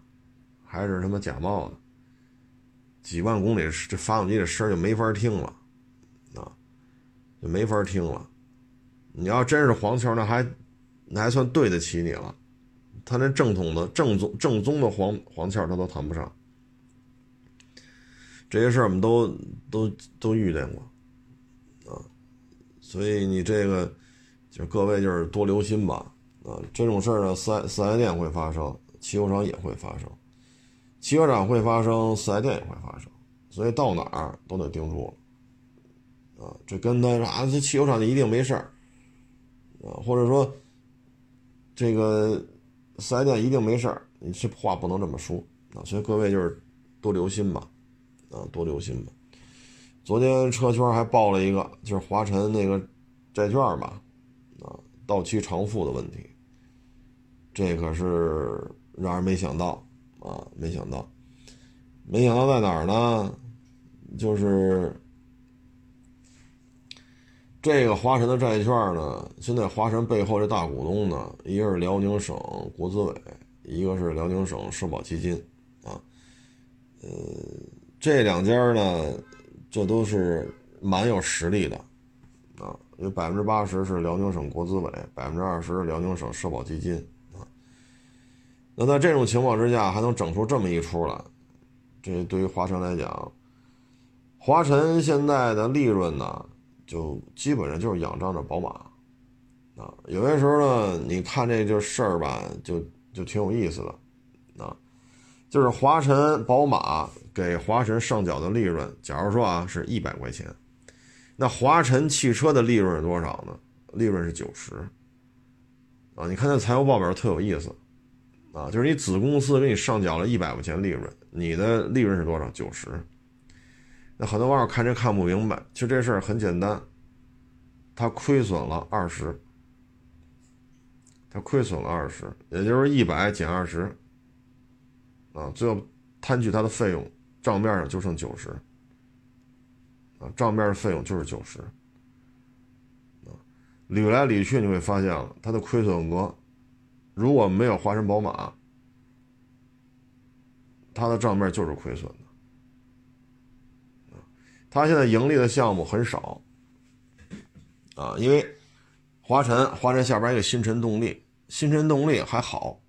还是他妈假冒的。几万公里，这发动机的声就没法听了，啊，就没法听了。你要真是黄壳，那还那还算对得起你了。它那正统的正宗正宗的黄黄壳，它都谈不上。这些事儿我们都都都遇见过，啊，所以你这个就各位就是多留心吧，啊，这种事儿呢，四四 S 店会发生，汽修厂也会发生，汽修厂会发生，四 S 店也会发生，所以到哪儿都得盯住，啊，这跟他说啊，这汽修厂就一定没事儿，啊，或者说这个四 S 店一定没事儿，你这话不能这么说啊，所以各位就是多留心吧。啊，多留心吧。昨天车圈还报了一个，就是华晨那个债券吧，啊，到期偿付的问题。这可是让人没想到啊，没想到，没想到在哪儿呢？就是这个华晨的债券呢，现在华晨背后这大股东呢，一个是辽宁省国资委，一个是辽宁省社保基金，啊，呃。这两家呢，这都是蛮有实力的，啊，有百分之八十是辽宁省国资委，百分之二十是辽宁省社保基金，啊，那在这种情况之下还能整出这么一出来，这对于华晨来讲，华晨现在的利润呢，就基本上就是仰仗着宝马，啊，有些时候呢，你看这就事儿吧，就就挺有意思的，啊，就是华晨宝马。给华晨上缴的利润，假如说啊是一百块钱，那华晨汽车的利润是多少呢？利润是九十。啊，你看那财务报表特有意思，啊，就是你子公司给你上缴了一百块钱利润，你的利润是多少？九十。那很多网友看这看不明白，其实这事儿很简单，他亏损了二十，他亏损了二十，也就是一百减二十，啊，最后摊去他的费用。账面上就剩九十，啊，账面的费用就是九十，啊，捋来捋去你会发现了，它的亏损额如果没有华晨宝马，它的账面就是亏损的，啊，它现在盈利的项目很少，啊，因为华晨华晨下边一个新辰动力，新辰动力还好，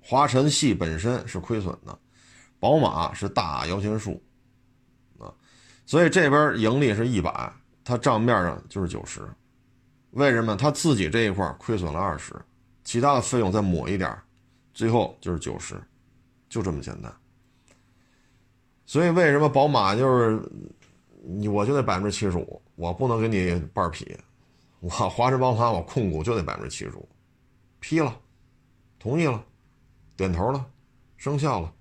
华晨系本身是亏损的。宝马是大摇钱树，啊，所以这边盈利是一百，它账面上就是九十，为什么？他自己这一块亏损了二十，其他的费用再抹一点，最后就是九十，就这么简单。所以为什么宝马就是你我就得百分之七十五，我不能给你半匹，我华晨宝马我控股就得百分之七十五，批了，同意了，点头了，生效了。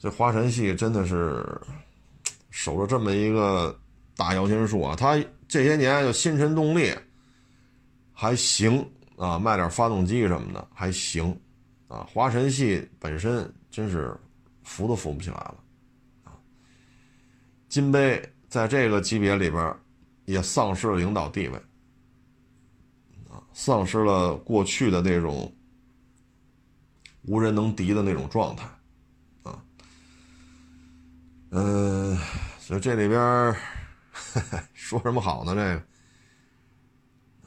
这华晨系真的是守着这么一个大摇钱树啊！它这些年就新辰动力还行啊，卖点发动机什么的还行啊。华晨系本身真是扶都扶不起来了啊。金杯在这个级别里边也丧失了领导地位啊，丧失了过去的那种无人能敌的那种状态。嗯，所以这里边 说什么好呢？这个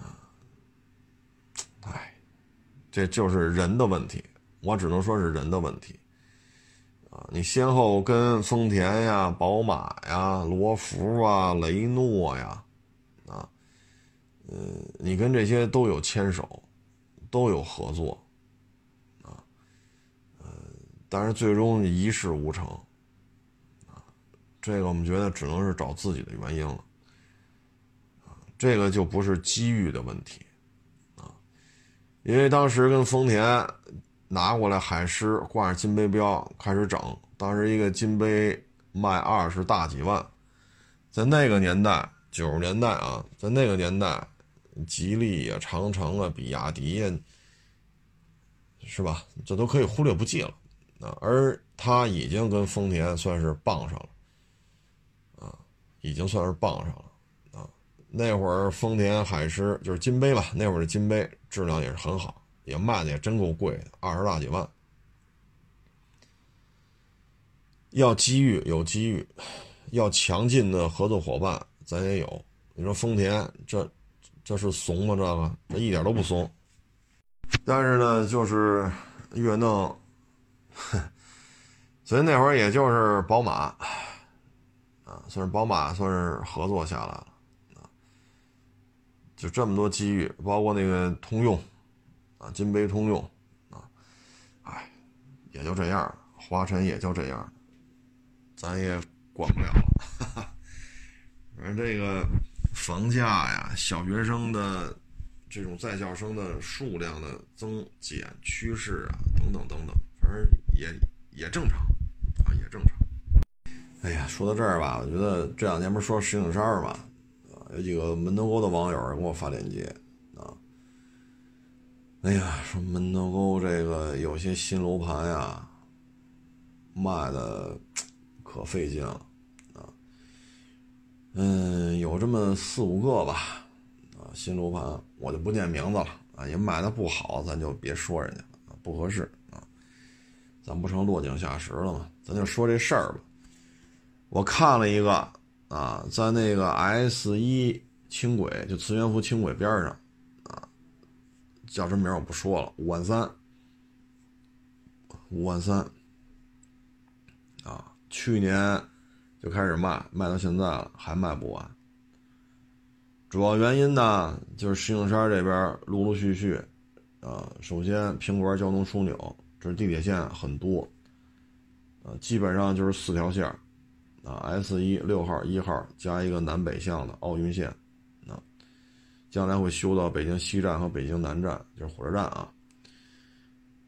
啊，哎，这就是人的问题，我只能说是人的问题啊。你先后跟丰田呀、宝马呀、罗孚啊、雷诺呀，啊，嗯，你跟这些都有牵手，都有合作，啊，嗯，但是最终一事无成。这个我们觉得只能是找自己的原因了，这个就不是机遇的问题，啊，因为当时跟丰田拿过来海狮挂上金杯标开始整，当时一个金杯卖二十大几万，在那个年代九十年代啊，在那个年代，吉利啊、长城啊、比亚迪呀，是吧？这都可以忽略不计了，啊，而他已经跟丰田算是傍上了。已经算是傍上了啊！那会儿丰田海狮就是金杯吧，那会儿的金杯质量也是很好，也卖的也真够贵的，二十大几万。要机遇有机遇，要强劲的合作伙伴咱也有。你说丰田这这是怂吗？这个这一点都不怂。但是呢，就是越弄，所以那会儿也就是宝马，算是宝马算是合作下来了，啊，就这么多机遇，包括那个通用，啊，金杯通用，啊，哎，也就这样，华晨也就这样，咱也管不了了。反正这个房价呀，小学生的这种在校生的数量的增减趋势啊，等等等等，反正也也正常啊。也正常。哎呀，说到这儿吧，我觉得这两天不是说石景山嘛，啊，有几个门头沟的网友给我发链接啊。哎呀，说门头沟这个有些新楼盘呀，卖的可费劲了啊。嗯，有这么四五个吧，啊，新楼盘我就不念名字了啊，也卖的不好，咱就别说人家了，不合适啊，咱不成落井下石了吗？咱就说这事儿吧。我看了一个啊，在那个 S 一轻轨，就磁悬浮轻轨边上啊，叫什么名我不说了，五万三，五万三啊，去年就开始卖，卖到现在了还卖不完。主要原因呢，就是石景山这边陆陆续续啊，首先平关交通枢纽，这是地铁线很多。啊，基本上就是四条线啊，S 一六号、一号加一个南北向的奥运线，啊，将来会修到北京西站和北京南站，就是火车站啊。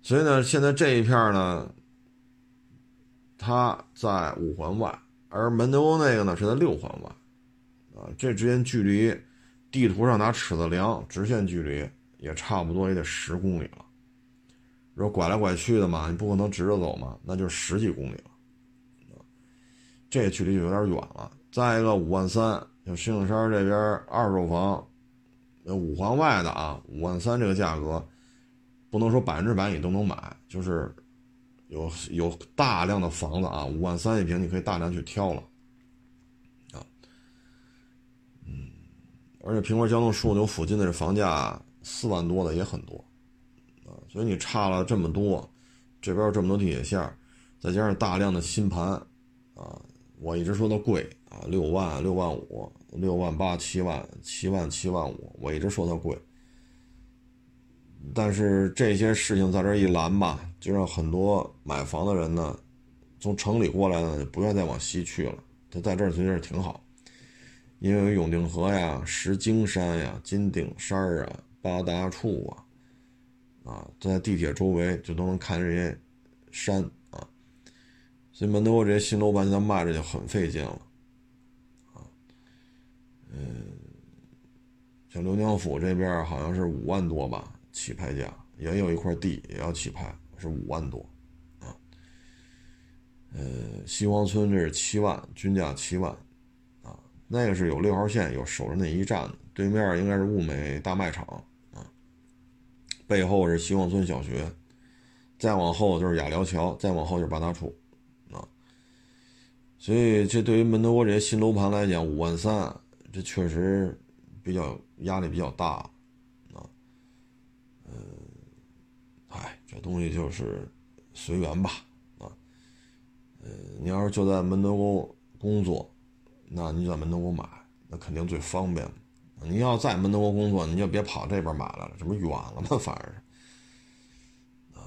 所以呢，现在这一片呢，它在五环外，而门头沟那个呢是在六环外，啊，这之间距离，地图上拿尺子量，直线距离也差不多也得十公里了。说拐来拐去的嘛，你不可能直着走嘛，那就十几公里了，这距离就有点远了。再一个五万三，就石景山这边二手房，五环外的啊，五万三这个价格，不能说百分之百你都能买，就是有有大量的房子啊，五万三一平你可以大量去挑了，啊，嗯，而且平关交通枢纽附近的这房价四万多的也很多。啊所以你差了这么多，这边有这么多地铁线，再加上大量的新盘，啊，我一直说它贵啊，六万、六万五、六万八、七万、七万、七万五，我一直说它贵。但是这些事情在这一拦吧，就让很多买房的人呢，从城里过来呢，就不愿再往西去了。他在这儿其实挺好，因为永定河呀、石景山呀、金顶山啊、八大处啊。啊，在地铁周围就都能看这些山所以门头沟这些新楼盘现在卖着就很费劲了，啊，嗯，像刘江府这边好像是五万多吧起拍价，也有一块地也要起拍，是五万多，啊，呃，西黄村这是七万，均价七万，啊，那个是有六号线有守着那一站，对面应该是物美大卖场。啊背后是希望村小学，再往后就是雅辽桥，再往后就是八大处，所以这对于门头沟这些新楼盘来讲，五万三，这确实比较压力比较大，啊，嗯，哎，这东西就是随缘吧，啊，呃，你要是就在门头沟工作，那你在门头沟买，那肯定最方便。你要在门头沟工作，你就别跑这边买来了，这不远了吗？反正是，啊，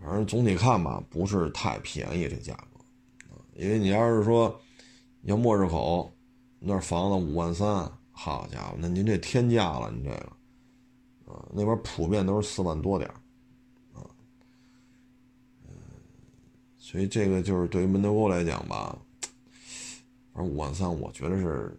反正总体看吧，不是太便宜这价格，因为你要是说，要末日口那房子五万三，好家伙，那您这天价了，你这个，啊，那边普遍都是四万多点啊，嗯，所以这个就是对于门头沟来讲吧，反正五万三，我觉得是。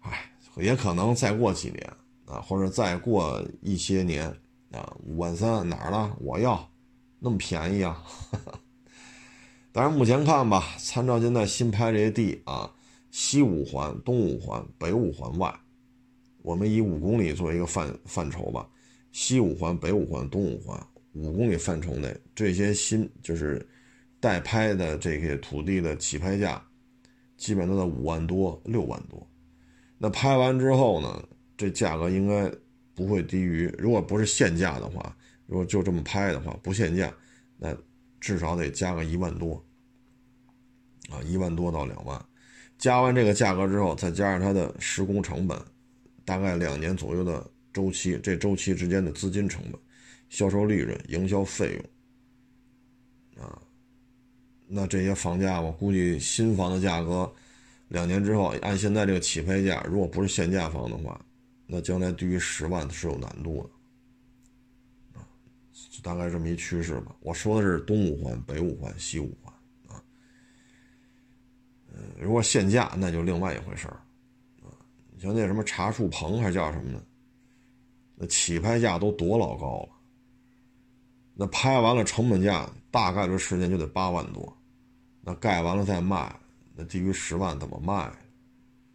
哎，也可能再过几年啊，或者再过一些年啊，五万三哪儿了？我要那么便宜啊！当然，目前看吧，参照现在新拍这些地啊，西五环、东五环、北五环外，我们以五公里作为一个范范畴吧，西五环、北五环、东五环五公里范畴内，这些新就是待拍的这些土地的起拍价。基本都在五万多、六万多，那拍完之后呢，这价格应该不会低于，如果不是限价的话，如果就这么拍的话，不限价，那至少得加个一万多，啊，一万多到两万，加完这个价格之后，再加上它的施工成本，大概两年左右的周期，这周期之间的资金成本、销售利润、营销费用，啊，那这些房价，我估计新房的价格，两年之后按现在这个起拍价，如果不是限价房的话，那将来低于十万是有难度的。啊大概这么一趋势吧。我说的是东五环、北五环、西五环。如果限价，那就另外一回事儿啊。你像那什么茶树棚，还叫什么呢？那起拍价都多老高了。那拍完了成本价大概率时间就得八万多，那盖完了再卖，那低于十万怎么卖？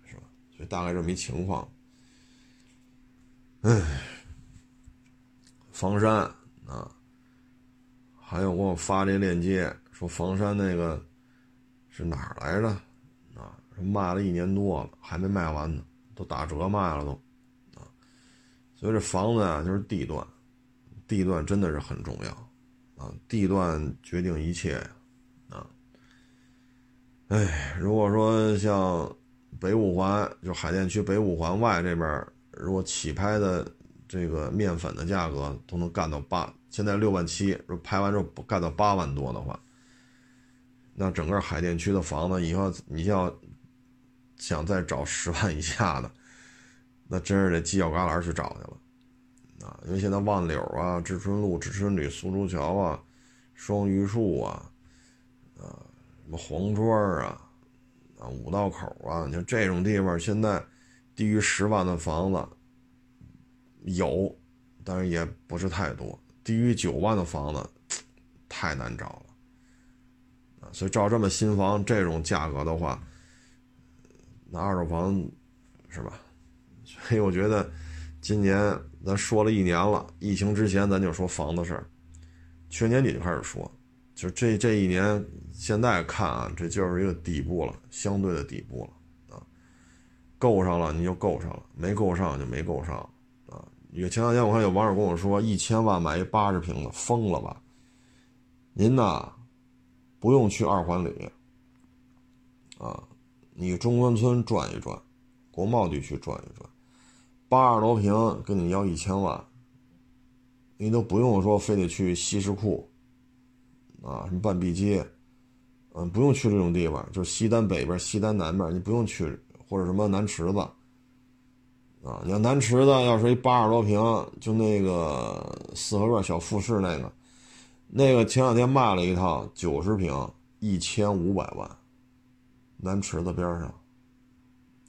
是吧？所以大概这么一情况。唉，房山。啊，还有给我发这链接，说房山那个是哪儿来着？卖了一年多了，还没卖完呢，都打折卖了都，啊，所以这房子啊，就是地段，地段真的是很重要，啊，地段决定一切，啊，哎，如果说像北五环，就海淀区北五环外这边，如果起拍的这个面粉的价格都能干到八。现在六万七，如果拍完之后干到八万多的话，那整个海淀区的房子以后你要想再找十万以下的，那真是得犄角旮旯去找去了啊！因为现在万柳啊、知春路、知春里、苏州桥啊、双榆树啊、啊什么黄庄啊、啊五道口啊，你看这种地方现在低于十万的房子有，但是也不是太多。低于九万的房子太难找了啊，所以照这么新房这种价格的话，那二手房是吧？所以我觉得今年咱说了一年了，疫情之前咱就说房子事儿，去年底就开始说，就这这一年现在看啊，这就是一个底部了，相对的底部了啊，够上了你就够上了，没够上就没够上。啊。有前两天我看有网友跟我说，一千万买一八十平的，疯了吧？您呐，不用去二环里，啊，你中关村转一转，国贸地区转一转，八十多平跟你要一千万，你都不用说非得去西市库，啊，什么半壁街，嗯，不用去这种地方，就是西单北边、西单南边，你不用去，或者什么南池子。啊，你要南池子要是一八十多平，就那个四合院小复式那个，那个前两天卖了一套九十平，一千五百万，南池子边上，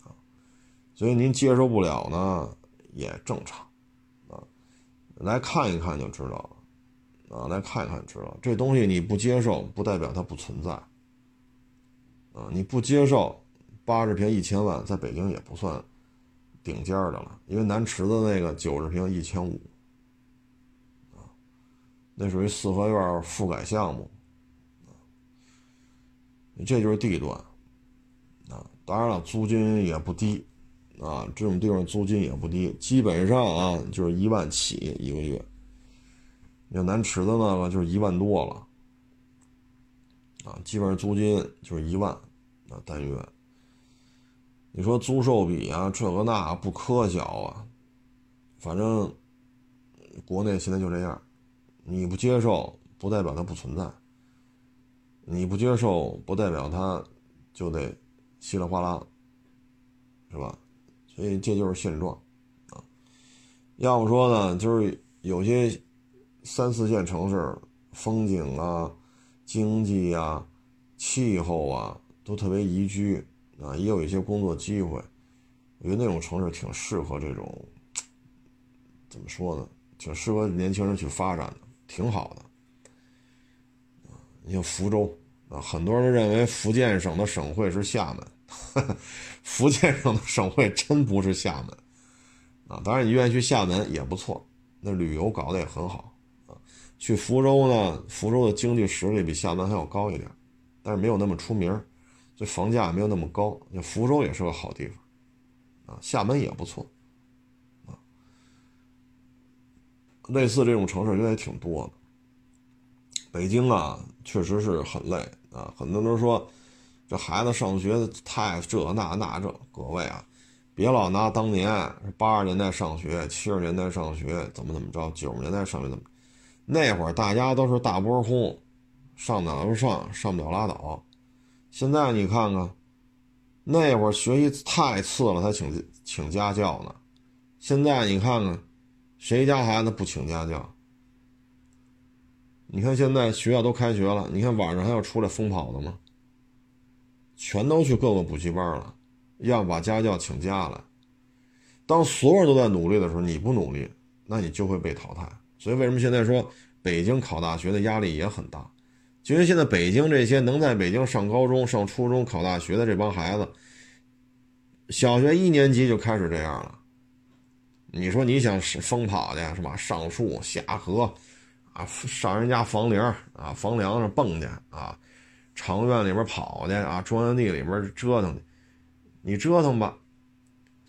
啊，所以您接受不了呢，也正常，啊，来看一看就知道了，啊，来看一看知道，这东西你不接受，不代表它不存在，啊，你不接受八十平一千万，在北京也不算。顶尖的了，因为南池子那个九十平一千五，啊，那属于四合院复改项目，啊，这就是地段，当然了，租金也不低，啊，这种地方租金也不低，基本上啊就是一万起一个月，像南池子那个就是一万多了，啊，基本上租金就是一万，啊单月。你说租售比啊，这个那不科小啊，反正国内现在就这样，你不接受不代表它不存在，你不接受不代表它就得稀里哗啦，是吧？所以这就是现状啊。要不说呢，就是有些三四线城市风景啊、经济啊、气候啊都特别宜居。啊，也有一些工作机会，我觉得那种城市挺适合这种，怎么说呢？挺适合年轻人去发展的，挺好的。你像福州啊，很多人认为福建省的省会是厦门，福建省的省会真不是厦门啊。当然，你愿意去厦门也不错，那旅游搞得也很好啊。去福州呢，福州的经济实力比厦门还要高一点，但是没有那么出名。这房价没有那么高，那福州也是个好地方，啊，厦门也不错，啊，类似这种城市应该也挺多的，北京啊，确实是很累啊。很多人都说，这孩子上学太这那那这。各位啊，别老拿当年八十年代上学、七十年代上学怎么怎么着，九十年代上学怎么，那会儿大家都是大波轰，上哪都上，上不了拉倒。现在你看看，那会儿学习太次了，才请请家教呢。现在你看看，谁家孩子不请家教？你看现在学校都开学了，你看晚上还要出来疯跑的吗？全都去各个补习班了，要把家教请假了。当所有人都在努力的时候，你不努力，那你就会被淘汰。所以为什么现在说北京考大学的压力也很大？因为现在北京这些能在北京上高中、上初中、考大学的这帮孩子，小学一年级就开始这样了。你说你想疯跑去是吧？上树下河。啊，上人家房梁啊，房梁上蹦去啊，长院里边跑去啊，庄园地里边折腾去，你折腾吧，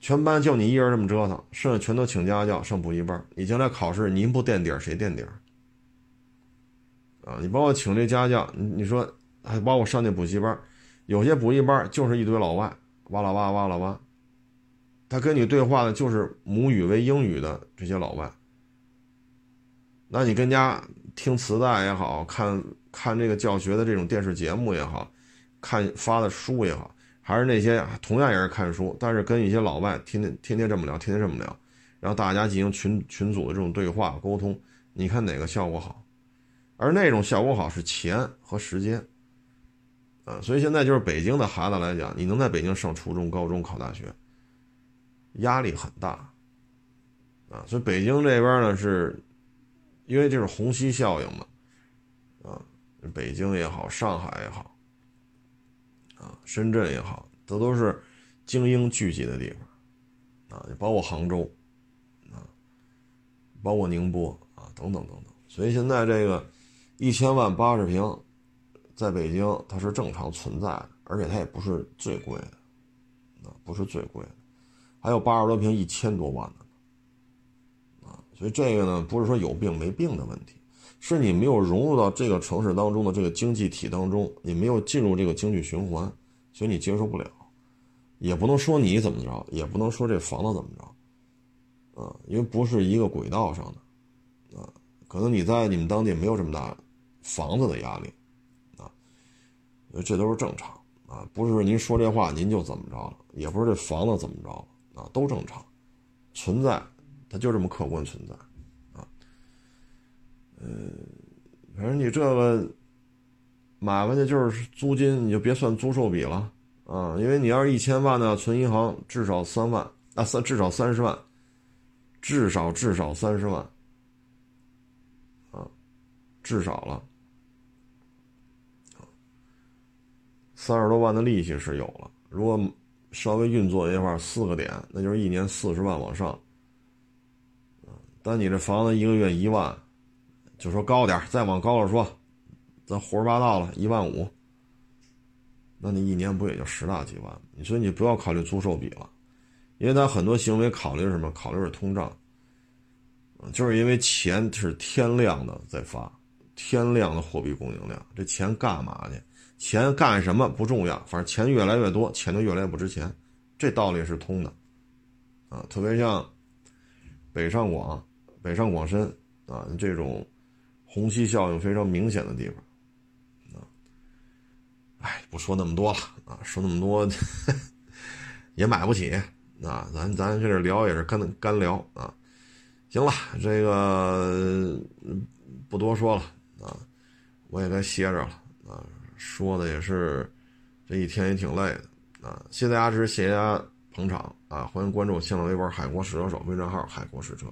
全班就你一人这么折腾，剩下全都请家教上补习班。你将来考试，您不垫底谁垫底啊，你帮我请这家教，你你说还帮我上那补习班，有些补习班就是一堆老外，哇啦哇哇啦哇，他跟你对话的就是母语为英语的这些老外。那你跟家听磁带也好看，看这个教学的这种电视节目也好，看发的书也好，还是那些同样也是看书，但是跟一些老外天天天天这么聊，天天这么聊，然后大家进行群群组的这种对话沟通，你看哪个效果好？而那种效果好是钱和时间，啊，所以现在就是北京的孩子来讲，你能在北京上初中、高中、考大学，压力很大，啊，所以北京这边呢是。因为这是虹吸效应嘛，啊，北京也好，上海也好，啊，深圳也好，这都是精英聚集的地方，啊，包括杭州，啊，包括宁波啊，等等等等。所以现在这个一千万八十平，在北京它是正常存在的，而且它也不是最贵的，啊，不是最贵的，还有八十多平一千多万的。所以这个呢，不是说有病没病的问题，是你没有融入到这个城市当中的这个经济体当中，你没有进入这个经济循环，所以你接受不了。也不能说你怎么着，也不能说这房子怎么着，啊，因为不是一个轨道上的，啊，可能你在你们当地没有这么大房子的压力，啊，这都是正常，啊，不是您说这话您就怎么着了，也不是这房子怎么着了，啊，都正常，存在。它就这么客观存在，啊，嗯，反正你这个买回去就是租金，你就别算租售比了，啊，因为你要是一千万呢，存银行至少三万，啊三至少三十万，至少至少三十万，啊，至少了，三十多万的利息是有了，如果稍微运作一块四个点，那就是一年四十万往上。但你这房子一个月一万，就说高点再往高了说，咱胡说八道了，一万五，那你一年不也就十大几万？你说你不要考虑租售比了，因为他很多行为考虑什么？考虑是通胀，就是因为钱是天量的在发，天量的货币供应量，这钱干嘛去？钱干什么不重要，反正钱越来越多，钱就越来越不值钱，这道理是通的，啊，特别像北上广。北上广深啊，这种虹吸效应非常明显的地方啊，哎，不说那么多了啊，说那么多 也买不起啊，咱咱这聊也是干干聊啊。行了，这个不多说了啊，我也该歇着了啊。说的也是这一天也挺累的啊。谢谢大家支持，谢谢大家捧场啊！欢迎关注新浪微博“海国试车手”微信号“海国试车”。